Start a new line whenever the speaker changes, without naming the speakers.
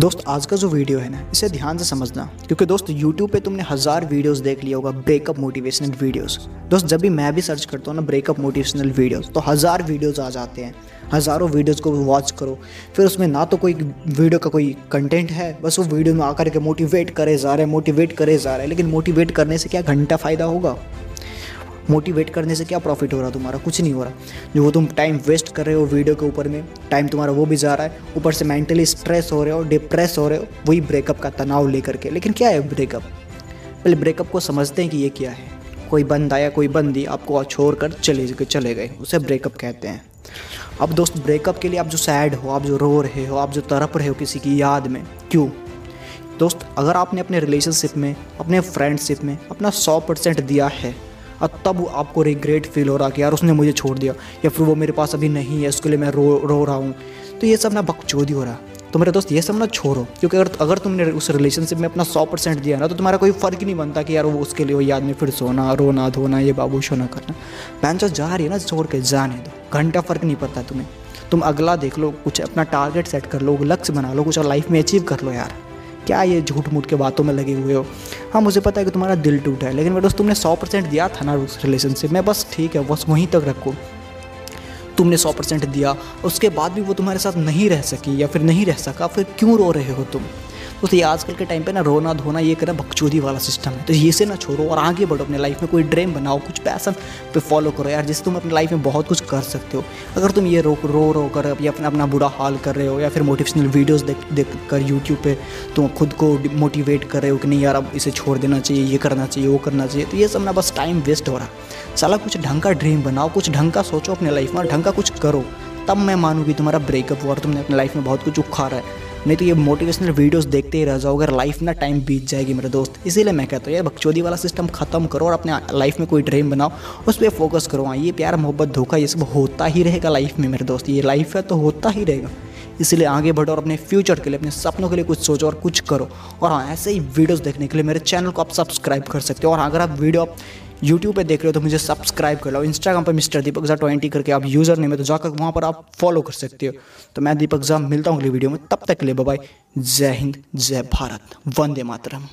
दोस्त, आज का जो वीडियो है ना, इसे ध्यान से समझना, क्योंकि दोस्त यूट्यूब पे तुमने हज़ार वीडियोस देख लिया होगा ब्रेकअप मोटिवेशनल वीडियोस दोस्त, जब भी मैं भी सर्च करता हूँ ना ब्रेकअप मोटिवेशनल वीडियोस तो हज़ार वीडियोस आ जाते हैं। हज़ारों वीडियोस को वॉच करो। फिर उसमें ना तो कोई वीडियो का कोई कंटेंट है, बस वो वीडियो में आकर के मोटिवेट करे जा रहे हैं मोटिवेट करे जा रहे हैं, लेकिन मोटिवेट करने से क्या घंटा फ़ायदा होगा? मोटिवेट करने से क्या प्रॉफिट हो रहा तुम्हारा? कुछ नहीं हो रहा। जो वो तुम टाइम वेस्ट कर रहे हो वीडियो के ऊपर में टाइम तुम्हारा वो भी जा रहा है। ऊपर से मेंटली स्ट्रेस हो रहे हो डिप्रेस हो रहे हो, वही ब्रेकअप का तनाव लेकर के। लेकिन क्या है ब्रेकअप पहले ब्रेकअप को समझते हैं कि ये क्या है। कोई बंद आया कोई बंदी आपको छोड़ कर चले चले गए। उसे ब्रेकअप कहते हैं। अब दोस्त ब्रेकअप के लिए आप जो सैड हो, आप जो रो रहे हो, आप जो तड़प रहे हो किसी की याद में, क्यों? दोस्त, अगर आपने अपने रिलेशनशिप में, अपने फ्रेंडशिप में अपना सौ परसेंट दिया है और तब आपको रिग्रेट फील हो रहा कि यार उसने मुझे छोड़ दिया, या फिर वो मेरे पास अभी नहीं है, उसके लिए मैं रो रो रहा हूँ। तो ये सब ना बकचोदी हो रहा। तो मेरे दोस्त, ये सब ना छोड़ो, क्योंकि अगर अगर तुमने उस रिलेशनशिप में अपना सौ परसेंट दिया ना तो तुम्हारा कोई फ़र्क ही नहीं बनता कि यार वो उसके लिए वो याद में फिर सोना, रोना, धोना, ये बाबू, शोना, करना। जो जा रही है ना छोड़ के जाने दो। घंटा फ़र्क नहीं पड़ता तुम्हें। तुम अगला देख लो, कुछ अपना टारगेट सेट कर लो, लक्ष्य बना लो, कुछ लाइफ में अचीव कर लो यार। क्या ये झूठ मूठ के बातों में लगे हुए हो? हाँ मुझे पता है कि तुम्हारा दिल टूटा है, लेकिन दोस्त, तुमने सौ परसेंट दिया था ना उस रिलेशनशिप में। बस ठीक है, बस वहीं तक रखो। तुमने सौ परसेंट दिया, उसके बाद भी वो तुम्हारे साथ नहीं रह सकी या फिर नहीं रह सका, फिर क्यों रो रहे हो तुम? तो ये आजकल के टाइम पे ना रोना धोना ये करना बकचोदी वाला सिस्टम है। तो ये से ना छोड़ो और आगे बढ़ो अपने लाइफ में, कोई ड्रीम बनाओ, कुछ पैसन पे फॉलो करो यार, जिससे तुम अपनी लाइफ में बहुत कुछ कर सकते हो। अगर तुम ये रो रो रो कर या अपना अपना बुरा हाल कर रहे हो या फिर मोटिवेशनल वीडियोज़ देख देख कर यूट्यूब पर तुम खुद को मोटिवेट कर रहे हो कि नहीं यार, अब इसे छोड़ देना चाहिए, ये करना चाहिए, वो करना चाहिए तो ये सब ना बस टाइम वेस्ट हो रहा है। साला कुछ ढंग का ड्रीम बनाओ, कुछ ढंग का सोचो अपने लाइफ में ढंग का कुछ करो। तब मैं मानूँ तुम्हारा ब्रेकअप हुआ और तुमने अपनी लाइफ में बहुत कुछ उखाड़ा है। नहीं तो ये मोटिवेशनल वीडियोस देखते ही रह जाओगे अगर लाइफ ना टाइम बीत जाएगी मेरे दोस्त। इसीलिए मैं कहता हूँ ये बकचोदी वाला सिस्टम खत्म करो और अपने लाइफ में कोई ड्रीम बनाओ। उस पर फोकस करो। हाँ ये प्यार, मोहब्बत, धोखा, ये सब होता ही रहेगा लाइफ में मेरे दोस्त। ये लाइफ है तो होता ही रहेगा। इसीलिए आगे बढ़ो और अपने फ्यूचर के लिए, अपने सपनों के लिए कुछ सोचो और कुछ करो। और हाँ ऐसे ही वीडियोस देखने के लिए मेरे चैनल को आप सब्सक्राइब कर सकते हो। और अगर आप वीडियो यूट्यूब पर देख रहे हो तो मुझे सब्सक्राइब कर लो इंस्टाग्राम पर मिस्टर दीपक झा ट्वेंटी करके आप यूज़र नेम है तो जाकर वहाँ पर आप फॉलो कर सकते हो। तो मैं दीपक झा मिलता हूँ अगली वीडियो में। तब तक के लिए बाय जय हिंद, जय भारत। वंदे मातरम।